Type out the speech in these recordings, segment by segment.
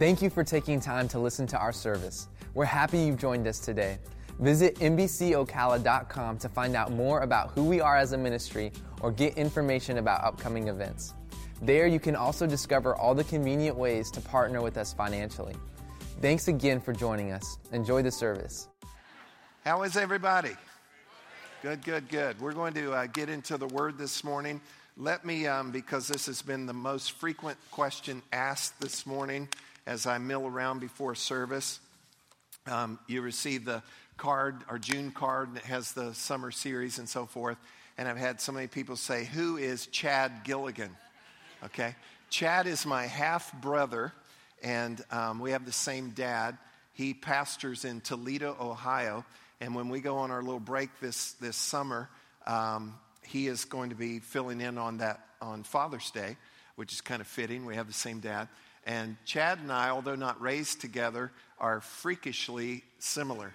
Thank you for taking time to listen to our service. We're happy you've joined us today. Visit MBCOcala.com to find out more about who we are as a ministry or get information about upcoming events. There, you can also discover all the convenient ways to partner with us financially. Thanks again for joining us. Enjoy the service. How is everybody? Good, good, good. We're going to uh, get into the word this morning. Let me, um, because this has been the most frequent question asked this morning as I mill around before service. Um, you receive the card, our June card, that has the summer series and so forth. And I've had so many people say, Who is Chad Gilligan? Okay. Chad is my half brother, and um, we have the same dad. He pastors in Toledo, Ohio. And when we go on our little break this, this summer, um, he is going to be filling in on that on Father's Day, which is kind of fitting. We have the same dad. And Chad and I, although not raised together, are freakishly similar.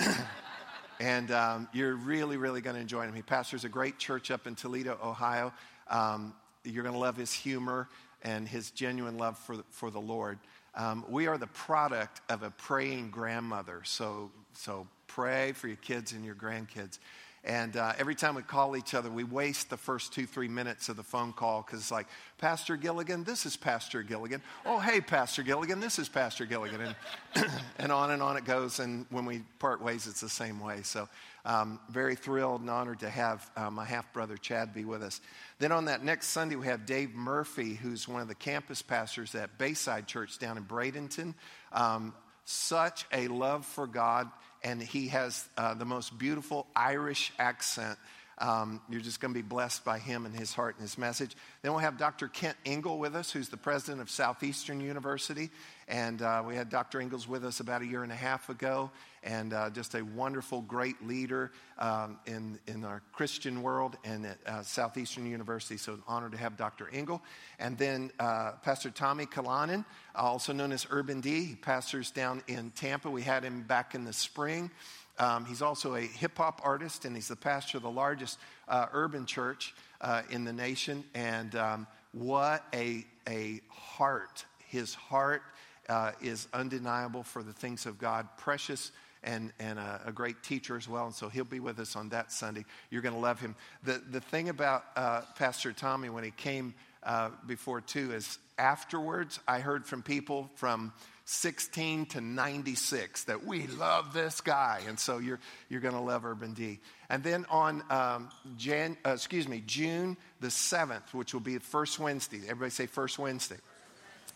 and um, you're really, really going to enjoy him. He pastors a great church up in Toledo, Ohio. Um, you're going to love his humor and his genuine love for, for the Lord. Um, we are the product of a praying grandmother. So, so pray for your kids and your grandkids. And uh, every time we call each other, we waste the first two, three minutes of the phone call because it's like, Pastor Gilligan, this is Pastor Gilligan. Oh, hey, Pastor Gilligan, this is Pastor Gilligan. And, and on and on it goes. And when we part ways, it's the same way. So, um, very thrilled and honored to have uh, my half brother Chad be with us. Then on that next Sunday, we have Dave Murphy, who's one of the campus pastors at Bayside Church down in Bradenton. Um, such a love for God and he has uh, the most beautiful Irish accent. Um, you're just going to be blessed by him and his heart and his message. Then we'll have Dr. Kent Ingle with us, who's the president of Southeastern University. And uh, we had Dr. Ingles with us about a year and a half ago, and uh, just a wonderful, great leader um, in, in our Christian world and at uh, Southeastern University. So, an honor to have Dr. Ingle. And then uh, Pastor Tommy Kyllonen, also known as Urban D. He pastors down in Tampa. We had him back in the spring. Um, he's also a hip hop artist, and he's the pastor of the largest uh, urban church uh, in the nation. And um, what a, a heart! His heart uh, is undeniable for the things of God, precious and, and a, a, great teacher as well. And so he'll be with us on that Sunday. You're going to love him. The, the thing about uh, Pastor Tommy when he came uh, before, too, is afterwards I heard from people from 16 to 96 that we love this guy. And so you're, you're going to love Urban D. And then on um, Jan, uh, excuse me, June the 7th, which will be the first Wednesday. Everybody say first Wednesday.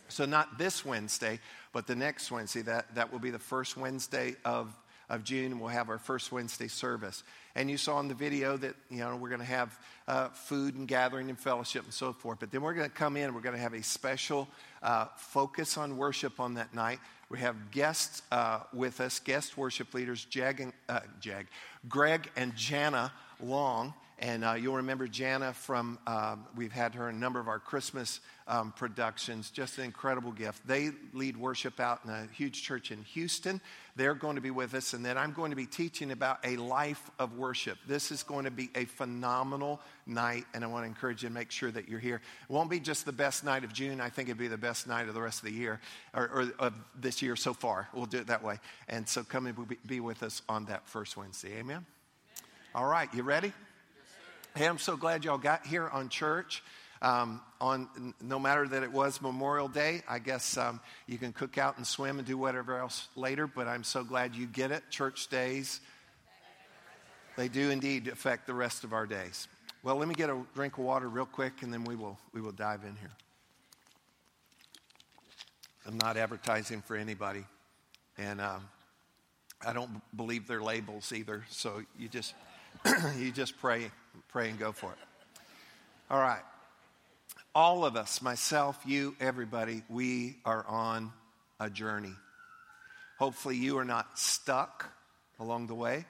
So, not this Wednesday, but the next Wednesday. That, that will be the first Wednesday of, of June. We'll have our first Wednesday service. And you saw in the video that, you know, we're going to have uh, food and gathering and fellowship and so forth. But then we're going to come in, we're going to have a special uh, focus on worship on that night. We have guests uh, with us, guest worship leaders, Jag and, uh, Jag, Greg and Jana Long. And uh, you'll remember Jana from, uh, we've had her in a number of our Christmas um, productions. Just an incredible gift. They lead worship out in a huge church in Houston. They're going to be with us. And then I'm going to be teaching about a life of worship. This is going to be a phenomenal night. And I want to encourage you to make sure that you're here. It won't be just the best night of June. I think it'd be the best night of the rest of the year, or, or of this year so far. We'll do it that way. And so come and be with us on that first Wednesday. Amen? All right, you ready? Hey, I'm so glad y'all got here on church. Um, on no matter that it was Memorial Day, I guess um, you can cook out and swim and do whatever else later. But I'm so glad you get it. Church days, they do indeed affect the rest of our days. Well, let me get a drink of water real quick, and then we will we will dive in here. I'm not advertising for anybody, and um, I don't believe their labels either. So you just you just pray pray and go for it. All right. All of us, myself, you, everybody, we are on a journey. Hopefully, you are not stuck along the way.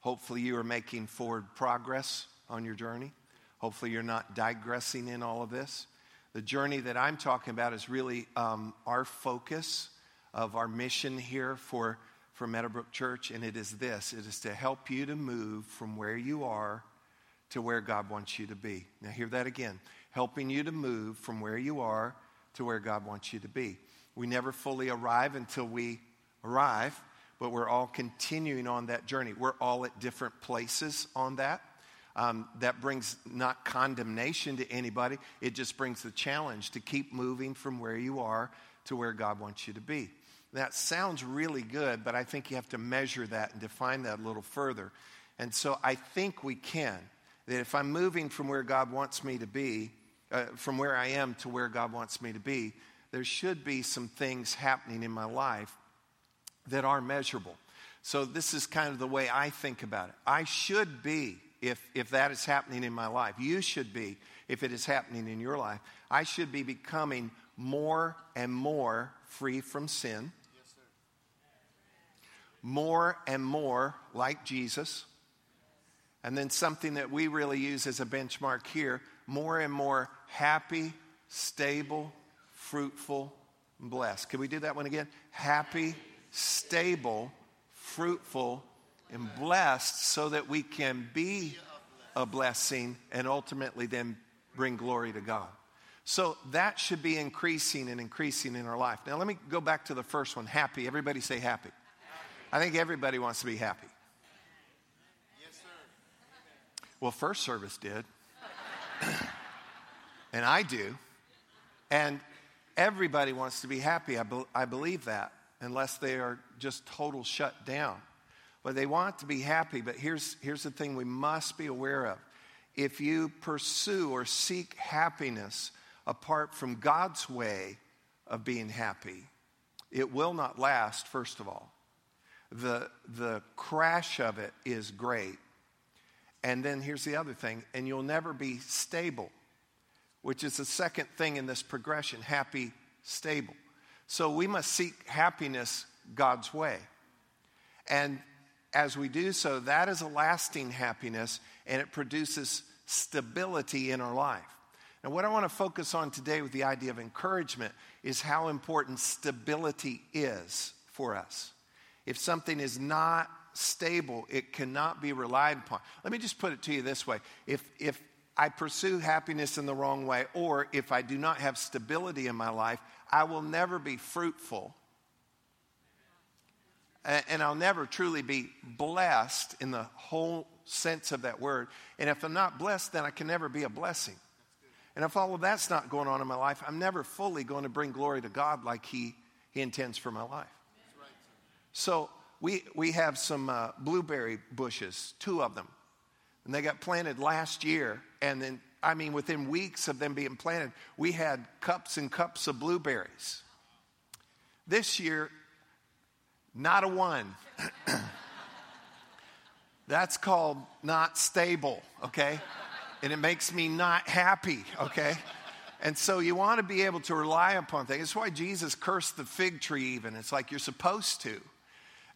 Hopefully, you are making forward progress on your journey. Hopefully, you're not digressing in all of this. The journey that I'm talking about is really um, our focus of our mission here for, for Meadowbrook Church, and it is this it is to help you to move from where you are to where God wants you to be. Now, hear that again helping you to move from where you are to where God wants you to be. We never fully arrive until we arrive, but we're all continuing on that journey. We're all at different places on that. Um, that brings not condemnation to anybody, it just brings the challenge to keep moving from where you are to where God wants you to be. That sounds really good, but I think you have to measure that and define that a little further. And so I think we can. That if I'm moving from where God wants me to be, uh, from where I am to where God wants me to be, there should be some things happening in my life that are measurable. So this is kind of the way I think about it. I should be, if, if that is happening in my life, you should be, if it is happening in your life, I should be becoming more and more free from sin more and more like Jesus. And then something that we really use as a benchmark here more and more happy, stable, fruitful, blessed. Can we do that one again? Happy, stable, fruitful, and blessed so that we can be a blessing and ultimately then bring glory to God. So that should be increasing and increasing in our life. Now, let me go back to the first one happy. Everybody say happy. I think everybody wants to be happy. Yes, sir. Well, first service did. and I do. And everybody wants to be happy. I, be- I believe that, unless they are just total shut down. But they want to be happy. But here's, here's the thing we must be aware of. If you pursue or seek happiness apart from God's way of being happy, it will not last, first of all the, the crash of it is great. And then here's the other thing, and you'll never be stable, which is the second thing in this progression happy, stable. So we must seek happiness God's way. And as we do so, that is a lasting happiness and it produces stability in our life. Now, what I want to focus on today with the idea of encouragement is how important stability is for us. If something is not stable, it cannot be relied upon. Let me just put it to you this way if, if I pursue happiness in the wrong way, or if I do not have stability in my life, I will never be fruitful. And I'll never truly be blessed in the whole sense of that word. And if I'm not blessed, then I can never be a blessing. And if all of that's not going on in my life, I'm never fully going to bring glory to God like He, he intends for my life. So we, we have some uh, blueberry bushes, two of them. And they got planted last year. And then, I mean, within weeks of them being planted, we had cups and cups of blueberries. This year, not a one. That's called not stable, okay? And it makes me not happy, okay? And so you want to be able to rely upon things. That's why Jesus cursed the fig tree, even. It's like you're supposed to.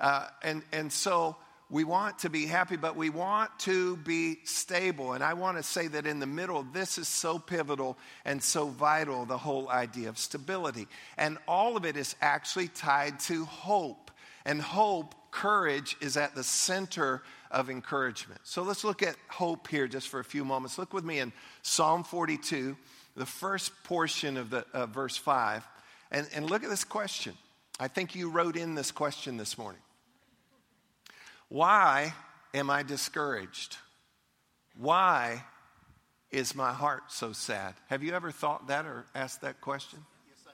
Uh, and, and so we want to be happy, but we want to be stable. And I want to say that in the middle, this is so pivotal and so vital the whole idea of stability. And all of it is actually tied to hope. And hope, courage, is at the center of encouragement. So let's look at hope here just for a few moments. Look with me in Psalm 42, the first portion of the uh, verse 5, and, and look at this question. I think you wrote in this question this morning. Why am I discouraged? Why is my heart so sad? Have you ever thought that or asked that question? Yes, I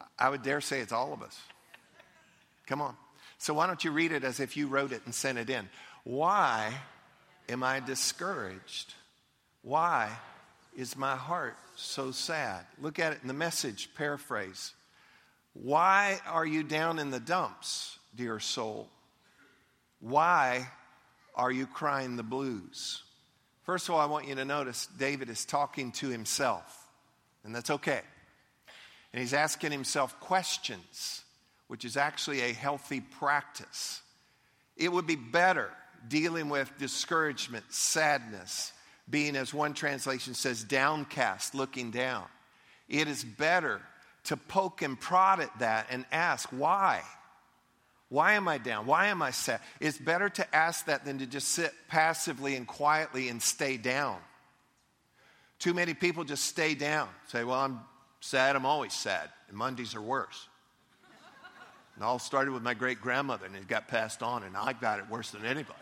have. I would dare say it's all of us. Come on. So why don't you read it as if you wrote it and sent it in? Why am I discouraged? Why is my heart so sad? Look at it in the message paraphrase. Why are you down in the dumps, dear soul? Why are you crying the blues? First of all, I want you to notice David is talking to himself, and that's okay. And he's asking himself questions, which is actually a healthy practice. It would be better dealing with discouragement, sadness, being, as one translation says, downcast, looking down. It is better to poke and prod at that and ask, why? Why am I down? Why am I sad? It's better to ask that than to just sit passively and quietly and stay down. Too many people just stay down, say, Well, I'm sad, I'm always sad, and Mondays are worse. And all started with my great grandmother, and it got passed on, and I got it worse than anybody.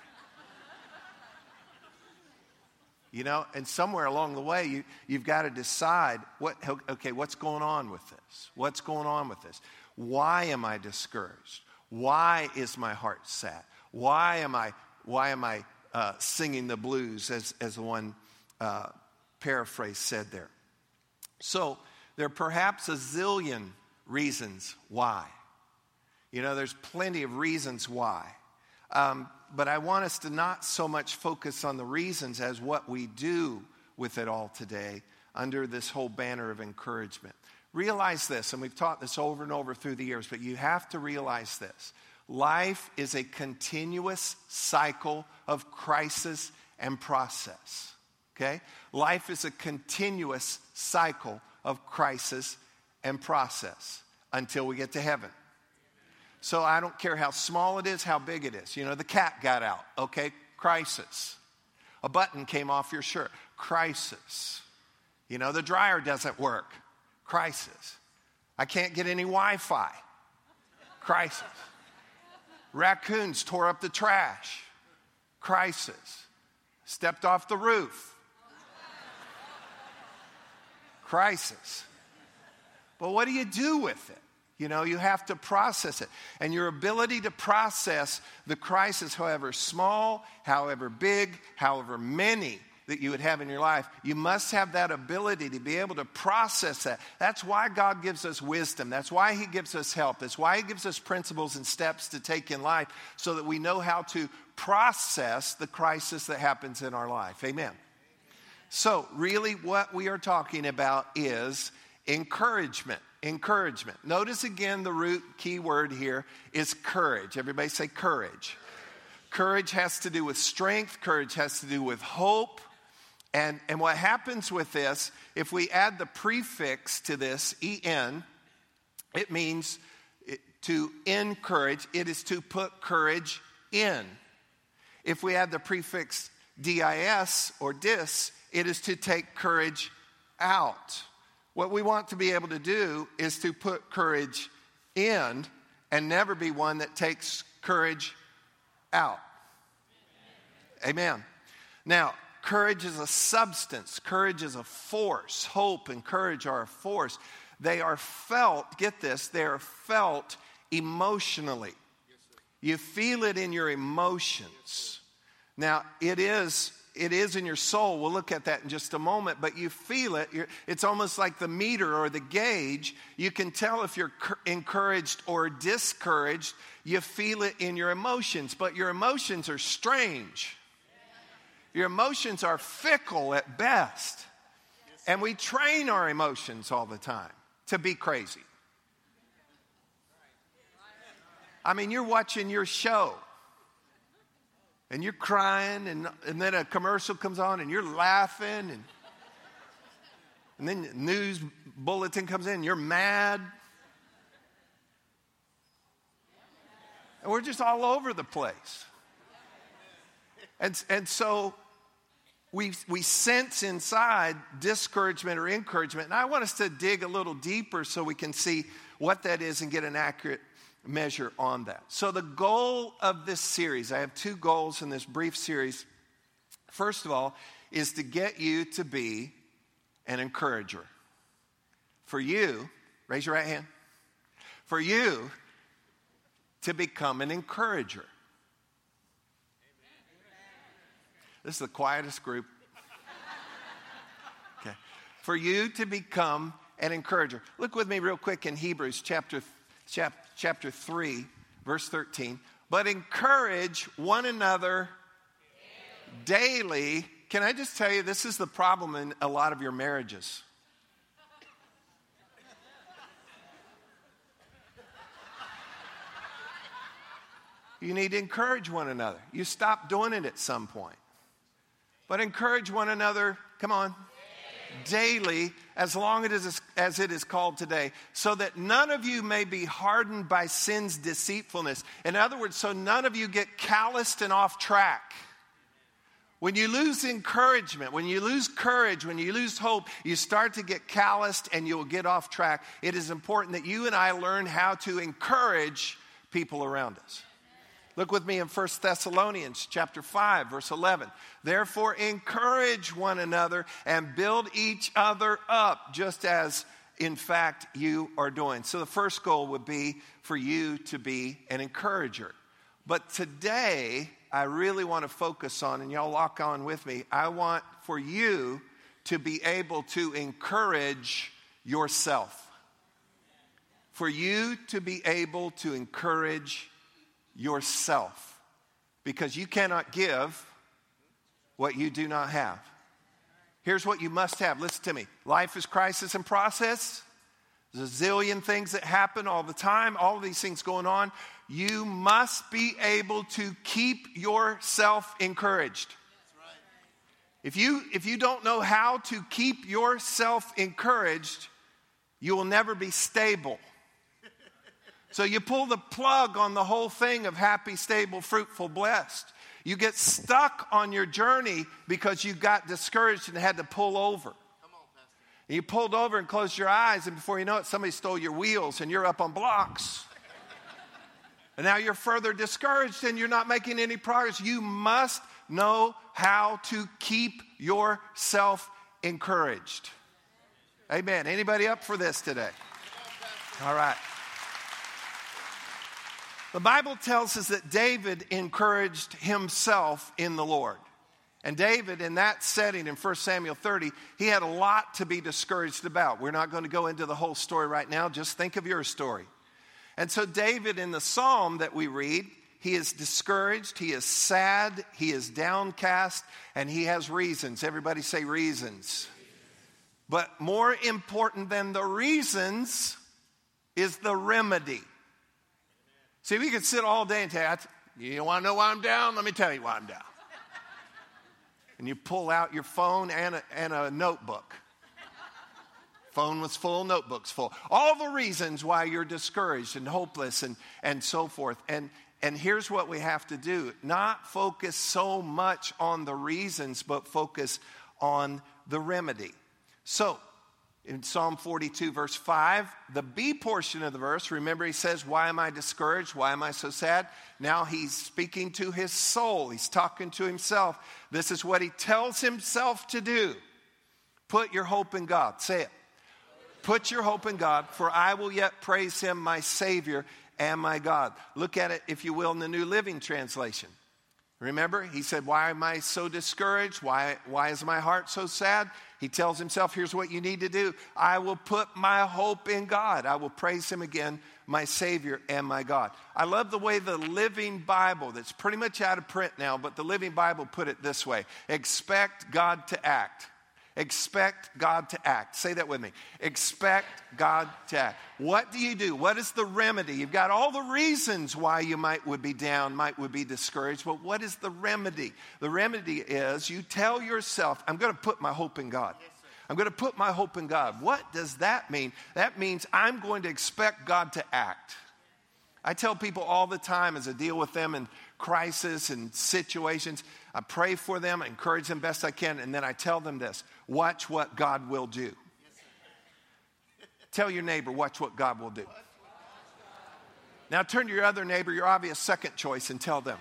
You know, and somewhere along the way, you, you've got to decide what, okay, what's going on with this? What's going on with this? Why am I discouraged? Why is my heart sad? Why am I, why am I uh, singing the blues, as, as one uh, paraphrase said there? So, there are perhaps a zillion reasons why. You know, there's plenty of reasons why. Um, but I want us to not so much focus on the reasons as what we do with it all today under this whole banner of encouragement. Realize this, and we've taught this over and over through the years, but you have to realize this. Life is a continuous cycle of crisis and process. Okay? Life is a continuous cycle of crisis and process until we get to heaven. So I don't care how small it is, how big it is. You know, the cat got out. Okay, crisis. A button came off your shirt. Crisis. You know, the dryer doesn't work. Crisis. I can't get any Wi Fi. Crisis. Raccoons tore up the trash. Crisis. Stepped off the roof. Crisis. But what do you do with it? You know, you have to process it. And your ability to process the crisis, however small, however big, however many that you would have in your life, you must have that ability to be able to process that. That's why God gives us wisdom. That's why He gives us help. That's why He gives us principles and steps to take in life so that we know how to process the crisis that happens in our life. Amen. So, really, what we are talking about is encouragement encouragement. Notice again the root key word here is courage. Everybody say courage. Courage has to do with strength, courage has to do with hope. And, and what happens with this, if we add the prefix to this, en, it means to encourage, it is to put courage in. If we add the prefix dis or dis, it is to take courage out. What we want to be able to do is to put courage in and never be one that takes courage out. Amen. Now, courage is a substance, courage is a force. Hope and courage are a force. They are felt, get this, they are felt emotionally. You feel it in your emotions. Now, it is it is in your soul. We'll look at that in just a moment, but you feel it. You're, it's almost like the meter or the gauge. You can tell if you're encouraged or discouraged. You feel it in your emotions, but your emotions are strange. Your emotions are fickle at best. And we train our emotions all the time to be crazy. I mean, you're watching your show and you're crying, and, and then a commercial comes on, and you're laughing, and, and then the news bulletin comes in, and you're mad. And we're just all over the place. And, and so we, we sense inside discouragement or encouragement. And I want us to dig a little deeper so we can see what that is and get an accurate measure on that. So, the goal of this series, I have two goals in this brief series. First of all, is to get you to be an encourager. For you, raise your right hand. For you to become an encourager. This is the quietest group. Okay. For you to become an encourager. Look with me real quick in Hebrews chapter chapter 3, verse 13. But encourage one another daily. Can I just tell you, this is the problem in a lot of your marriages. You need to encourage one another. You stop doing it at some point. But encourage one another, come on, daily as long as, it is called today, so that none of you may be hardened by sin's deceitfulness. In other words, so none of you get calloused and off track. When you lose encouragement, when you lose courage, when you lose hope, you start to get calloused and you'll get off track. It is important that you and I learn how to encourage people around us. Look with me in 1 Thessalonians chapter 5 verse 11. Therefore encourage one another and build each other up just as in fact you are doing. So the first goal would be for you to be an encourager. But today I really want to focus on and y'all lock on with me. I want for you to be able to encourage yourself. For you to be able to encourage yourself because you cannot give what you do not have. Here's what you must have. Listen to me. Life is crisis and process. There's a zillion things that happen all the time, all of these things going on. You must be able to keep yourself encouraged. If you, if you don't know how to keep yourself encouraged, you will never be stable. So you pull the plug on the whole thing of happy, stable, fruitful, blessed. You get stuck on your journey because you got discouraged and had to pull over. And you pulled over and closed your eyes, and before you know it, somebody stole your wheels and you're up on blocks. and now you're further discouraged and you're not making any progress. You must know how to keep yourself encouraged. Amen. Anybody up for this today? All right. The Bible tells us that David encouraged himself in the Lord. And David, in that setting in 1 Samuel 30, he had a lot to be discouraged about. We're not going to go into the whole story right now, just think of your story. And so, David, in the psalm that we read, he is discouraged, he is sad, he is downcast, and he has reasons. Everybody say reasons. But more important than the reasons is the remedy. See, we could sit all day and tell you, you want to know why I'm down? Let me tell you why I'm down. And you pull out your phone and a, and a notebook. Phone was full, notebook's full. All the reasons why you're discouraged and hopeless and, and so forth. And, and here's what we have to do not focus so much on the reasons, but focus on the remedy. So, in Psalm 42, verse 5, the B portion of the verse, remember he says, Why am I discouraged? Why am I so sad? Now he's speaking to his soul. He's talking to himself. This is what he tells himself to do Put your hope in God. Say it. Put your hope in God, for I will yet praise him, my Savior and my God. Look at it, if you will, in the New Living Translation. Remember, he said, Why am I so discouraged? Why, why is my heart so sad? He tells himself, Here's what you need to do I will put my hope in God. I will praise him again, my Savior and my God. I love the way the Living Bible, that's pretty much out of print now, but the Living Bible put it this way expect God to act. Expect God to act. Say that with me. Expect God to act. What do you do? What is the remedy? You've got all the reasons why you might would be down, might would be discouraged, but what is the remedy? The remedy is you tell yourself, I'm going to put my hope in God. I'm going to put my hope in God. What does that mean? That means I'm going to expect God to act. I tell people all the time as I deal with them in crisis and situations, I pray for them, I encourage them best I can, and then I tell them this watch what God will do. Tell your neighbor, watch what God will do. Now turn to your other neighbor, your obvious second choice, and tell them.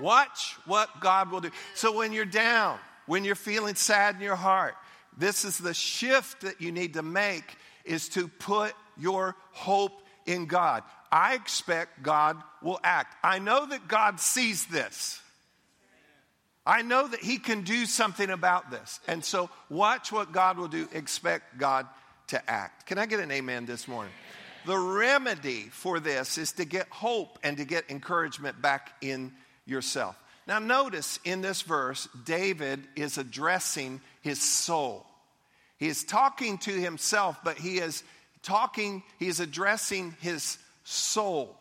Watch what God will do. So when you're down, when you're feeling sad in your heart, this is the shift that you need to make is to put your hope in God. I expect God will act. I know that God sees this. I know that He can do something about this. And so, watch what God will do. Expect God to act. Can I get an amen this morning? The remedy for this is to get hope and to get encouragement back in yourself. Now, notice in this verse, David is addressing his soul. He is talking to himself, but he is talking, he's addressing his soul.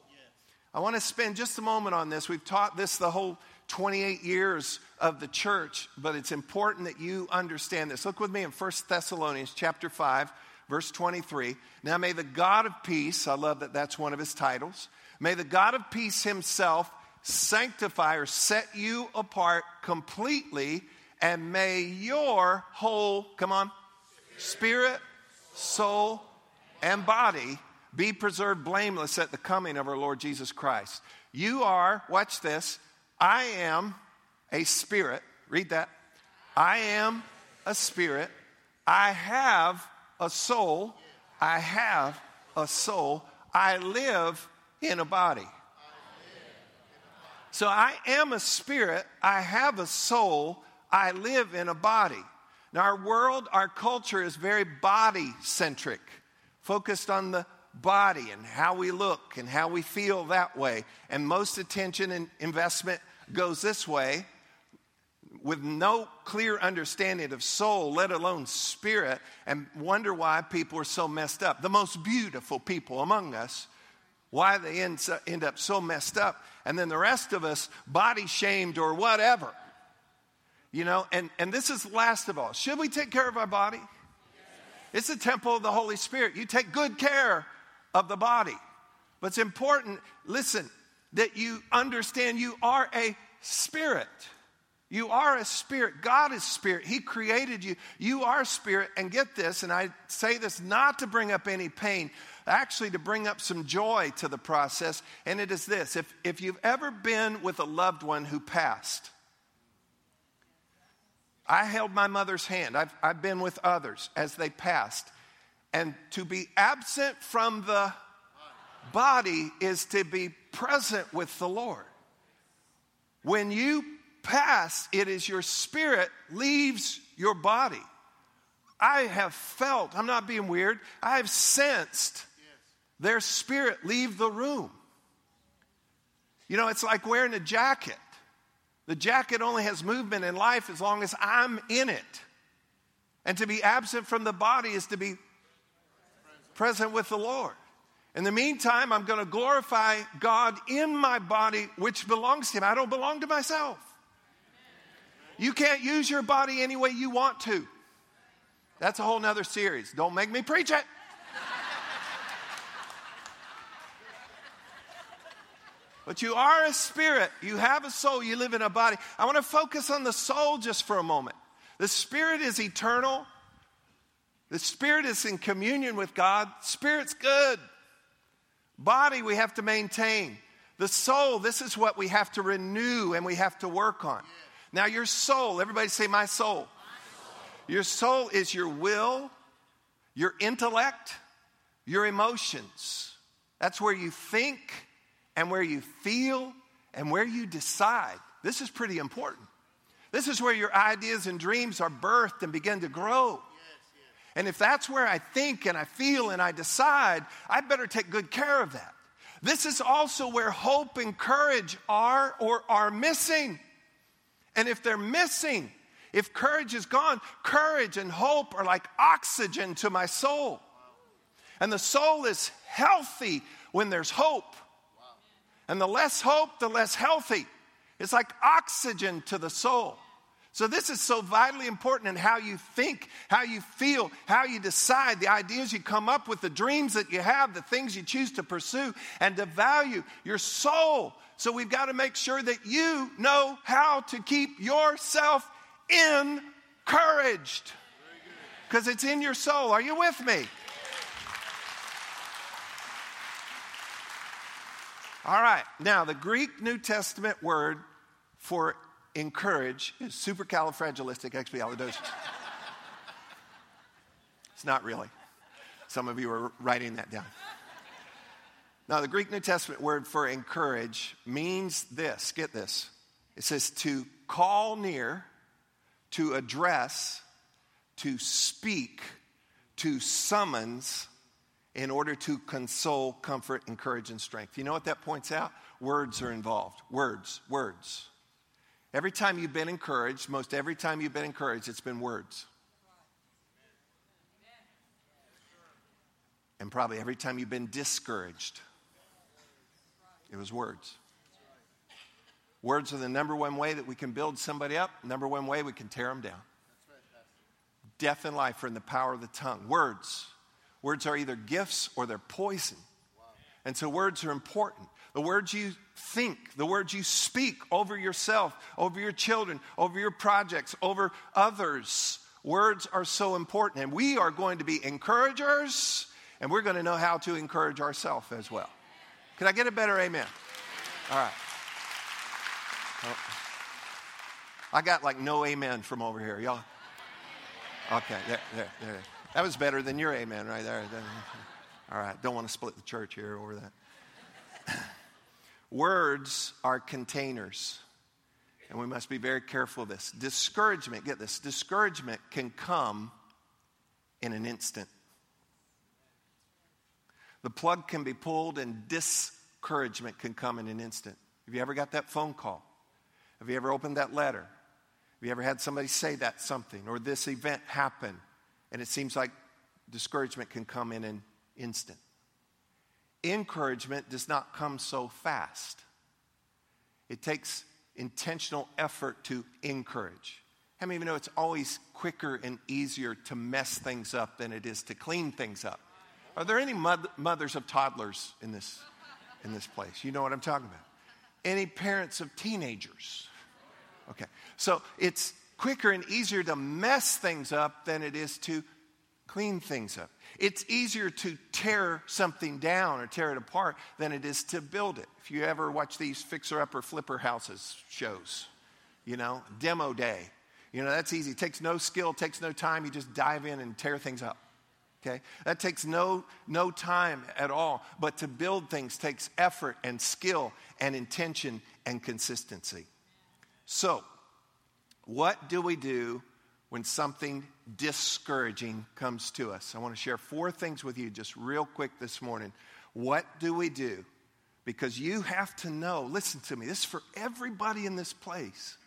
I want to spend just a moment on this. We've taught this the whole 28 years of the church, but it's important that you understand this. Look with me in 1 Thessalonians chapter 5, verse 23. Now may the God of peace, I love that that's one of his titles, may the God of peace himself sanctify or set you apart completely, and may your whole, come on, spirit, soul, and body be preserved blameless at the coming of our Lord Jesus Christ. You are, watch this, I am a spirit. Read that. I am a spirit. I have a soul. I have a soul. I live in a body. So I am a spirit. I have a soul. I live in a body. Now, our world, our culture is very body centric, focused on the body and how we look and how we feel that way. And most attention and investment goes this way with no clear understanding of soul, let alone spirit, and wonder why people are so messed up. The most beautiful people among us, why they end, end up so messed up. And then the rest of us, body shamed or whatever. You know, and, and this is last of all. Should we take care of our body? It's a temple of the Holy Spirit. You take good care of the body. But it's important, listen, that you understand you are a spirit. You are a spirit. God is spirit. He created you. You are spirit. And get this, and I say this not to bring up any pain, actually to bring up some joy to the process. And it is this if, if you've ever been with a loved one who passed, I held my mother's hand. I've, I've been with others as they passed. And to be absent from the body is to be present with the Lord. When you pass, it is your spirit leaves your body. I have felt, I'm not being weird, I have sensed their spirit leave the room. You know, it's like wearing a jacket. The jacket only has movement in life as long as I'm in it. And to be absent from the body is to be present with the Lord. In the meantime, I'm going to glorify God in my body, which belongs to Him. I don't belong to myself. You can't use your body any way you want to. That's a whole nother series. Don't make me preach it. But you are a spirit. You have a soul. You live in a body. I want to focus on the soul just for a moment. The spirit is eternal. The spirit is in communion with God. Spirit's good. Body we have to maintain. The soul, this is what we have to renew and we have to work on. Now, your soul, everybody say, My soul. Your soul is your will, your intellect, your emotions. That's where you think and where you feel and where you decide. This is pretty important. This is where your ideas and dreams are birthed and begin to grow. And if that's where I think and I feel and I decide, I better take good care of that. This is also where hope and courage are or are missing. And if they're missing, if courage is gone, courage and hope are like oxygen to my soul. And the soul is healthy when there's hope. And the less hope, the less healthy. It's like oxygen to the soul. So, this is so vitally important in how you think, how you feel, how you decide, the ideas you come up with, the dreams that you have, the things you choose to pursue, and to value your soul. So, we've got to make sure that you know how to keep yourself encouraged because it's in your soul. Are you with me? All right, now the Greek New Testament word for encourage is supercalifragilisticexpialidocious. it's not really. Some of you are writing that down. Now, the Greek New Testament word for encourage means this get this. It says to call near, to address, to speak, to summons in order to console, comfort, encourage, and strength. You know what that points out? Words are involved. Words, words. Every time you've been encouraged, most every time you've been encouraged, it's been words. And probably every time you've been discouraged, it was words. Words are the number one way that we can build somebody up, number one way we can tear them down. Death and life are in the power of the tongue. Words. Words are either gifts or they're poison. And so words are important. The words you think, the words you speak over yourself, over your children, over your projects, over others. Words are so important. And we are going to be encouragers, and we're going to know how to encourage ourselves as well. Can I get a better amen? All right. Oh. I got like no amen from over here. Y'all. Okay, there, there, there. That was better than your amen right there. All right, don't want to split the church here over that. Words are containers, and we must be very careful of this. Discouragement, get this, discouragement can come in an instant. The plug can be pulled, and discouragement can come in an instant. Have you ever got that phone call? Have you ever opened that letter? Have you ever had somebody say that something or this event happen and it seems like discouragement can come in an instant? Encouragement does not come so fast. It takes intentional effort to encourage. How many of you know it's always quicker and easier to mess things up than it is to clean things up? Are there any mothers of toddlers in this, in this place? You know what I'm talking about. Any parents of teenagers? Okay. So it's quicker and easier to mess things up than it is to clean things up. It's easier to tear something down or tear it apart than it is to build it. If you ever watch these fixer upper flipper houses shows, you know, demo day, you know, that's easy. It takes no skill, takes no time. You just dive in and tear things up. Okay? That takes no, no time at all. But to build things takes effort and skill and intention and consistency. So, what do we do when something discouraging comes to us? I want to share four things with you just real quick this morning. What do we do? Because you have to know, listen to me, this is for everybody in this place.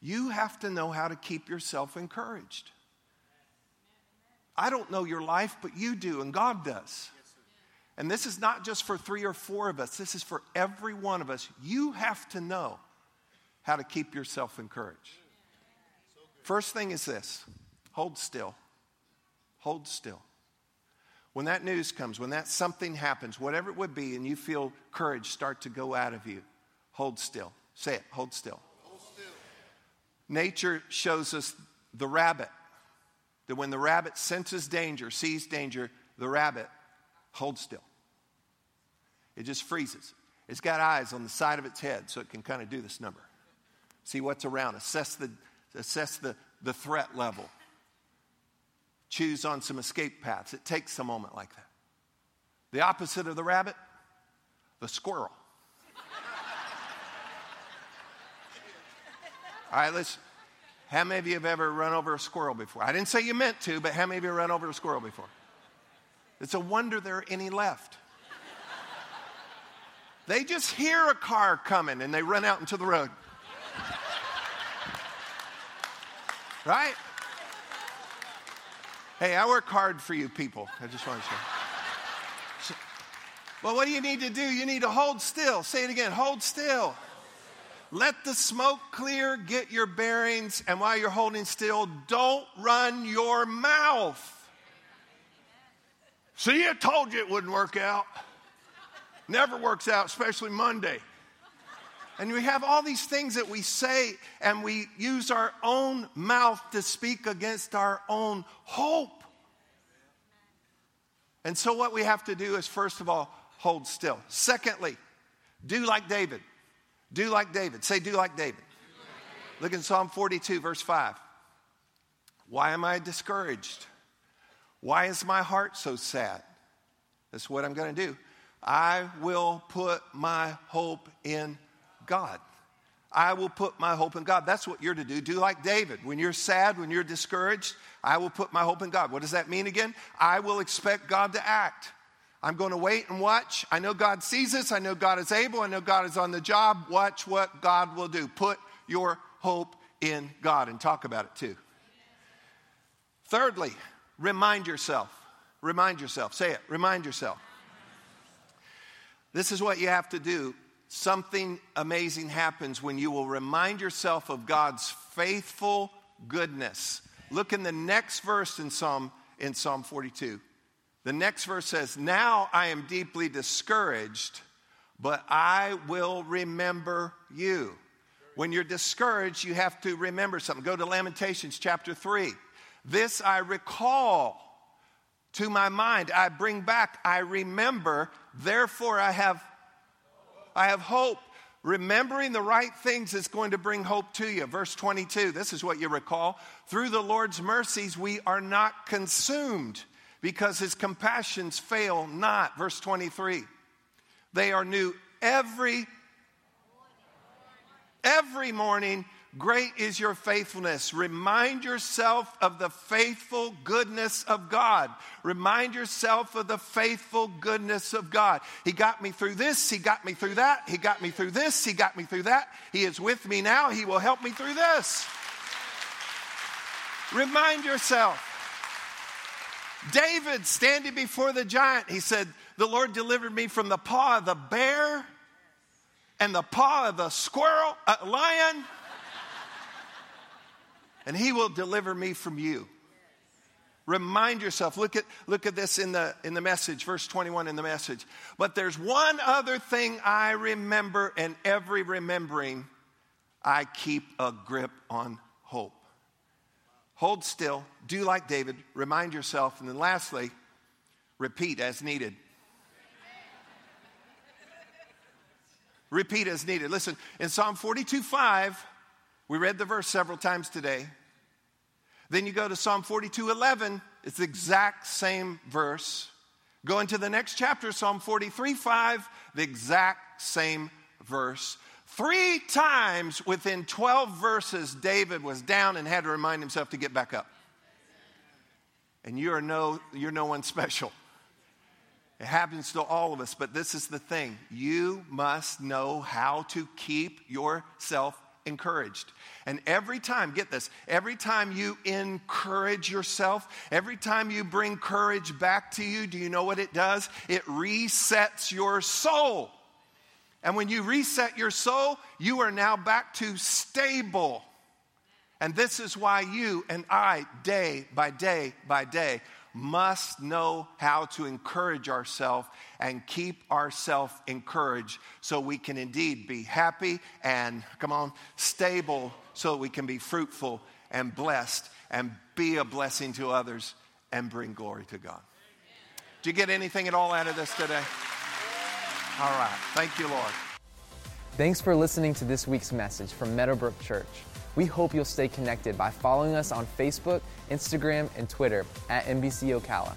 You have to know how to keep yourself encouraged. I don't know your life, but you do, and God does. And this is not just for three or four of us, this is for every one of us. You have to know how to keep yourself encouraged. First thing is this hold still. Hold still. When that news comes, when that something happens, whatever it would be, and you feel courage start to go out of you, hold still. Say it, hold still. Hold still. Nature shows us the rabbit that when the rabbit senses danger, sees danger, the rabbit holds still. It just freezes. It's got eyes on the side of its head so it can kind of do this number. See what's around, assess the, assess the, the threat level, choose on some escape paths. It takes a moment like that. The opposite of the rabbit, the squirrel. All right, let's how many of you have ever run over a squirrel before? I didn't say you meant to, but how many of you have run over a squirrel before? It's a wonder there are any left. They just hear a car coming and they run out into the road. Right? Hey, I work hard for you people. I just want to say. well, what do you need to do? You need to hold still. Say it again hold still. Let the smoke clear, get your bearings, and while you're holding still, don't run your mouth. See, I told you it wouldn't work out. Never works out, especially Monday. And we have all these things that we say, and we use our own mouth to speak against our own hope. And so, what we have to do is, first of all, hold still. Secondly, do like David. Do like David. Say, do like David. Look in Psalm 42, verse 5. Why am I discouraged? Why is my heart so sad? That's what I'm going to do. I will put my hope in God. I will put my hope in God. That's what you're to do. Do like David. When you're sad, when you're discouraged, I will put my hope in God. What does that mean again? I will expect God to act. I'm going to wait and watch. I know God sees us. I know God is able. I know God is on the job. Watch what God will do. Put your hope in God and talk about it too. Thirdly, remind yourself. Remind yourself. Say it. Remind yourself. This is what you have to do. Something amazing happens when you will remind yourself of God's faithful goodness. Look in the next verse in Psalm in Psalm 42 The next verse says, Now I am deeply discouraged, but I will remember you. When you're discouraged, you have to remember something. Go to Lamentations chapter 3. This I recall to my mind. I bring back, I remember, therefore I have I have hope. Remembering the right things is going to bring hope to you. Verse 22, this is what you recall. Through the Lord's mercies, we are not consumed because his compassions fail not. Verse 23, they are new every every morning Great is your faithfulness. Remind yourself of the faithful goodness of God. Remind yourself of the faithful goodness of God. He got me through this. He got me through that. He got me through this. He got me through that. He is with me now. He will help me through this. Remind yourself. David standing before the giant, he said, The Lord delivered me from the paw of the bear and the paw of the squirrel, uh, lion and he will deliver me from you. Remind yourself. Look at, look at this in the, in the message, verse 21 in the message. But there's one other thing I remember, and every remembering, I keep a grip on hope. Hold still, do like David, remind yourself, and then lastly, repeat as needed. repeat as needed. Listen, in Psalm 42 5, we read the verse several times today. Then you go to Psalm 42 11, it's the exact same verse. Go into the next chapter, Psalm 43 5, the exact same verse. Three times within 12 verses, David was down and had to remind himself to get back up. And you are no, you're no one special. It happens to all of us, but this is the thing. You must know how to keep yourself encouraged. And every time, get this, every time you encourage yourself, every time you bring courage back to you, do you know what it does? It resets your soul. And when you reset your soul, you are now back to stable. And this is why you and I, day by day by day, must know how to encourage ourselves and keep ourselves encouraged so we can indeed be happy and, come on, stable so that we can be fruitful and blessed and be a blessing to others and bring glory to God. Do you get anything at all out of this today? All right. Thank you, Lord. Thanks for listening to this week's message from Meadowbrook Church. We hope you'll stay connected by following us on Facebook, Instagram, and Twitter at MBC Ocala.